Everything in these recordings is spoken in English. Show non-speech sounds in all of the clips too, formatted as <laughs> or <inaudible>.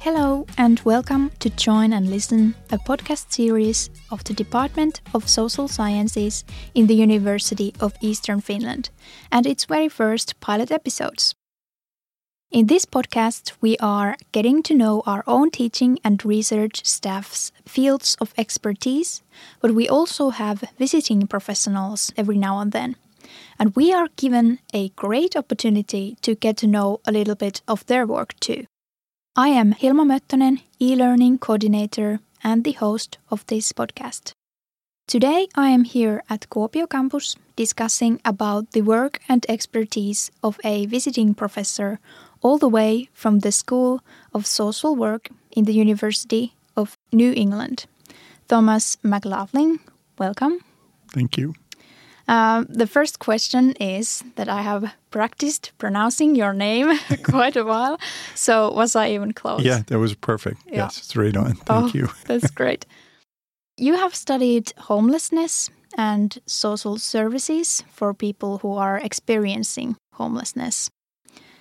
Hello, and welcome to Join and Listen, a podcast series of the Department of Social Sciences in the University of Eastern Finland and its very first pilot episodes. In this podcast, we are getting to know our own teaching and research staff's fields of expertise, but we also have visiting professionals every now and then. And we are given a great opportunity to get to know a little bit of their work too. I am Hilma Möttönen, e-learning coordinator and the host of this podcast. Today I am here at Kuopio campus discussing about the work and expertise of a visiting professor all the way from the School of Social Work in the University of New England. Thomas McLaughlin, welcome. Thank you. Uh, the first question is that I have practiced pronouncing your name <laughs> quite a while. So, was I even close? Yeah, that was perfect. Yeah. Yes, it's right on. Thank oh, you. <laughs> that's great. You have studied homelessness and social services for people who are experiencing homelessness.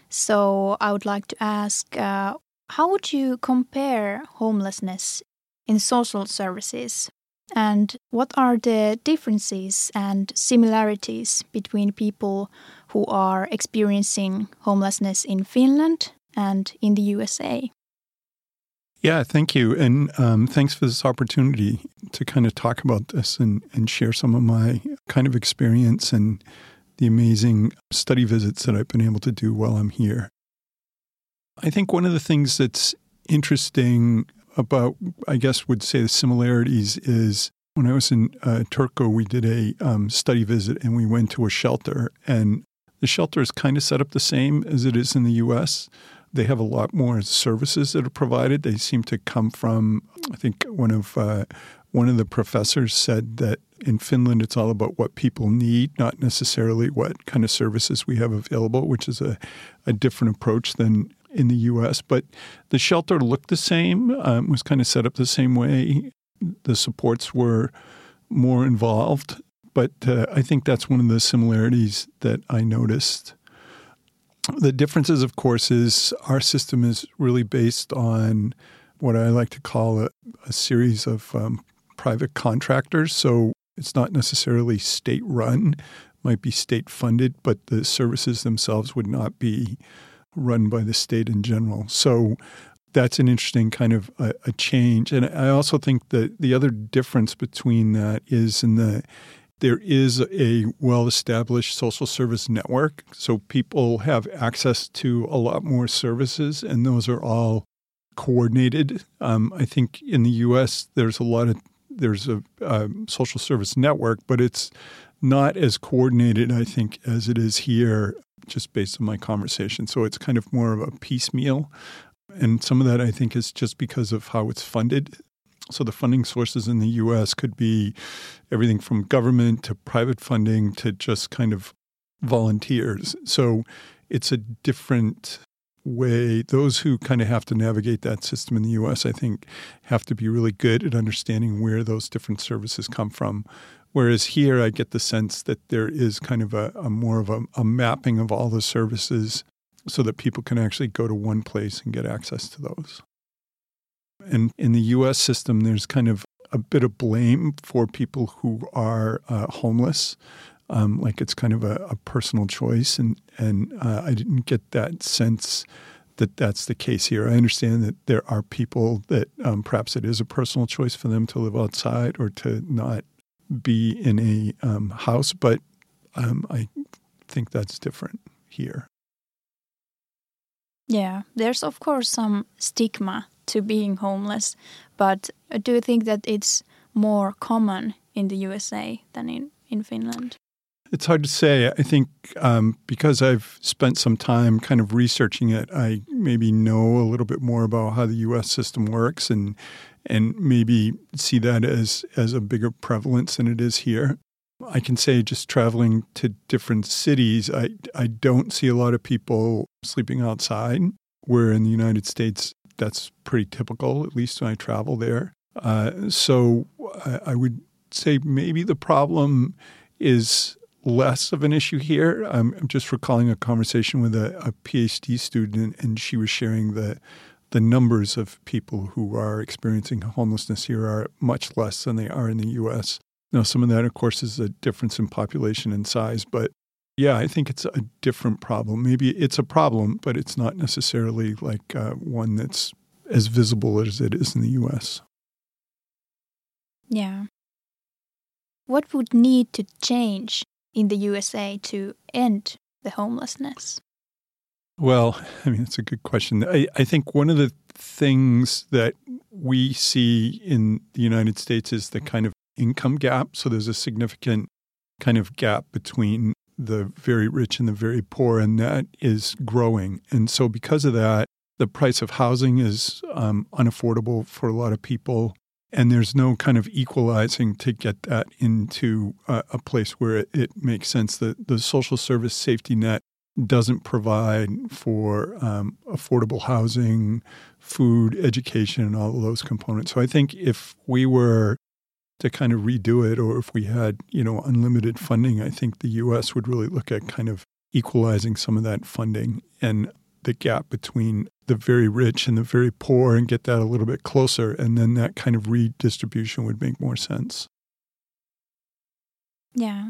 So, I would like to ask uh, how would you compare homelessness in social services and what are the differences and similarities between people who are experiencing homelessness in Finland and in the USA? Yeah, thank you. And um, thanks for this opportunity to kind of talk about this and, and share some of my kind of experience and the amazing study visits that I've been able to do while I'm here. I think one of the things that's interesting about, I guess, would say the similarities is when I was in uh, Turku, we did a um, study visit and we went to a shelter. And the shelter is kind of set up the same as it is in the U.S. They have a lot more services that are provided. They seem to come from, I think, one of uh, one of the professors said that in Finland it's all about what people need, not necessarily what kind of services we have available, which is a, a different approach than in the U.S. But the shelter looked the same, um, was kind of set up the same way. The supports were more involved, but uh, I think that's one of the similarities that I noticed. The differences, of course, is our system is really based on what I like to call a, a series of um, private contractors. So it's not necessarily state run, might be state funded, but the services themselves would not be run by the state in general. So that's an interesting kind of a, a, change. And I also think that the other difference between that is in the there is a well established social service network. So people have access to a lot more services, and those are all coordinated. Um, I think in the US, there's a lot of there's a, a social service network, but it's not as coordinated, I think, as it is here just based on my conversation. So it's kind of more of a piecemeal. And some of that I think is just because of how it's funded. So the funding sources in the US could be everything from government to private funding to just kind of volunteers. So it's a different way. Those who kind of have to navigate that system in the US, I think, have to be really good at understanding where those different services come from Whereas here, I get the sense that there is kind of a, a more of a, a, mapping of all the services so that people can actually go to one place and get access to those. And in the US system, there's kind of a bit of blame for people who are uh, homeless. Um, like it's kind of a, a personal choice. And, and uh, I didn't get that sense that that's the case here. I understand that there are people that um, perhaps it is a personal choice for them to live outside or to not be in a um, house, but um, I think that's different here. Yeah, there's of course some stigma to being homeless, but do you think that it's more common in the USA than in, in Finland? It's hard to say. I think um, because I've spent some time kind of researching it, I maybe know a little bit more about how the U.S. system works, and and maybe see that as as a bigger prevalence than it is here. I can say just traveling to different cities, I I don't see a lot of people sleeping outside. Where in the United States, that's pretty typical, at least when I travel there. Uh, so I, I would say maybe the problem is less of an issue here. I'm just recalling a conversation with a, a PhD student, and she was sharing the the numbers of people who are experiencing homelessness here are much less than they are in the U.S. Now, some of that, of course, is a difference in population and size, but yeah, I think it's a different problem. Maybe it's a problem, but it's not necessarily like uh, one that's as visible as it is in the U.S. Yeah. What would need to change in the USA to end the homelessness? Well, <laughs> I mean, it's a good question. I, I think one of the things that we see in the United States is the kind of income gap. So there's a significant kind of gap between the very rich and the very poor, and that is growing. And so, because of that, the price of housing is um, unaffordable for a lot of people and there's no kind of equalizing to get that into a, a place where it, it, makes sense. that the social service safety net doesn't provide for um, affordable housing, food, education, and all of those components. So I think if we were to kind of redo it, or if we had you know unlimited funding, I think the U.S. would really look at kind of equalizing some of that funding and the gap between the very rich and the very poor and get that a little bit closer. And then that kind of redistribution would make more sense. Yeah.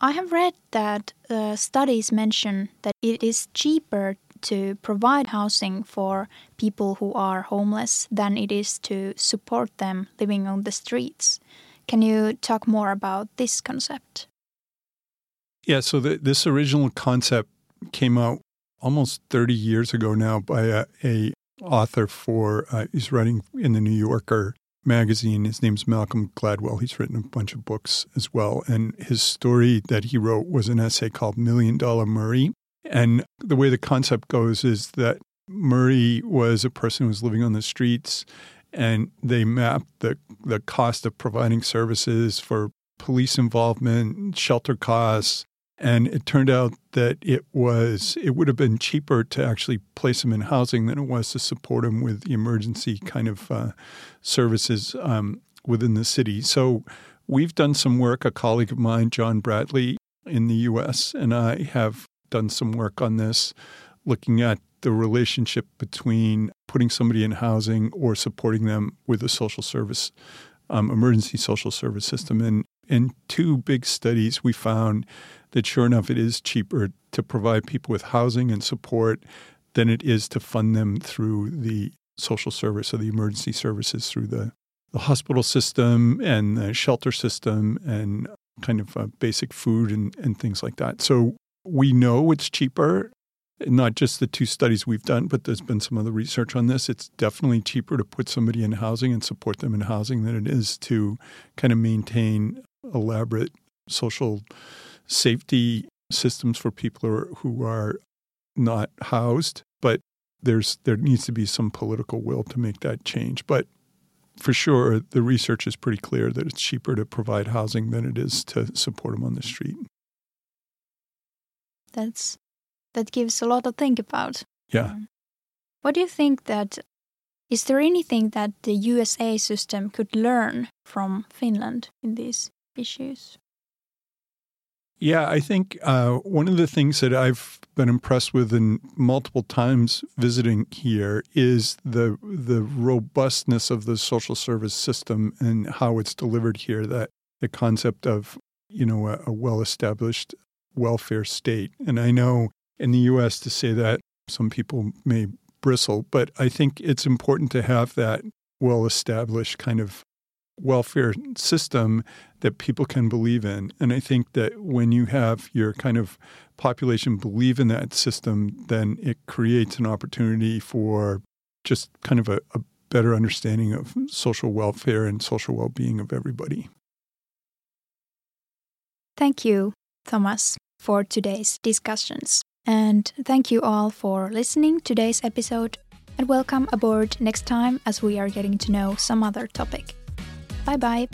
I have read that uh, studies mention that it is cheaper to provide housing for people who are homeless than it is to support them living on the streets. Can you talk more about this concept? Yeah, so the, this original concept came out almost 30 years ago now by a, a author for uh, he's writing in the New Yorker magazine. His name's Malcolm Gladwell. He's written a bunch of books as well, and his story that he wrote was an essay called Million Dollar Murray. And the way the concept goes is that Murray was a person who was living on the streets, and they mapped the the cost of providing services for police involvement, shelter costs, and it turned out that it was it would have been cheaper to actually place him in housing than it was to support him with the emergency kind of uh, services um, within the city. So we've done some work. A colleague of mine, John Bradley, in the U.S., and I have done some work on this, looking at the relationship between putting somebody in housing or supporting them with a social service, um, emergency social service system. And in two big studies, we found that sure enough, it is cheaper to provide people with housing and support than it is to fund them through the social service or the emergency services through the, the hospital system and the shelter system and kind of uh, basic food and, and things like that. So we know it's cheaper, not just the two studies we've done, but there's been some other research on this. It's definitely cheaper to put somebody in housing and support them in housing than it is to kind of maintain elaborate social safety systems for people who are, who are not housed, but there's there needs to be some political will to make that change. But for sure, the research is pretty clear that it's cheaper to provide housing than it is to support them on the street. That's that gives a lot to think about. Yeah. Um, what do you think that is there anything that the USA system could learn from Finland in these issues? Yeah, I think uh, one of the things that I've been impressed with in multiple times visiting here is the the robustness of the social service system and how it's delivered here. That the concept of you know a, a well established welfare state, and I know in the U.S. to say that some people may bristle, but I think it's important to have that well established kind of welfare system that people can believe in. And I think that when you have your kind of population believe in that system, then it creates an opportunity for just kind of a, a better understanding of social welfare and social well being of everybody. Thank you, Thomas, for today's discussions. And thank you all for listening today's episode and welcome aboard next time as we are getting to know some other topic. Bye bye.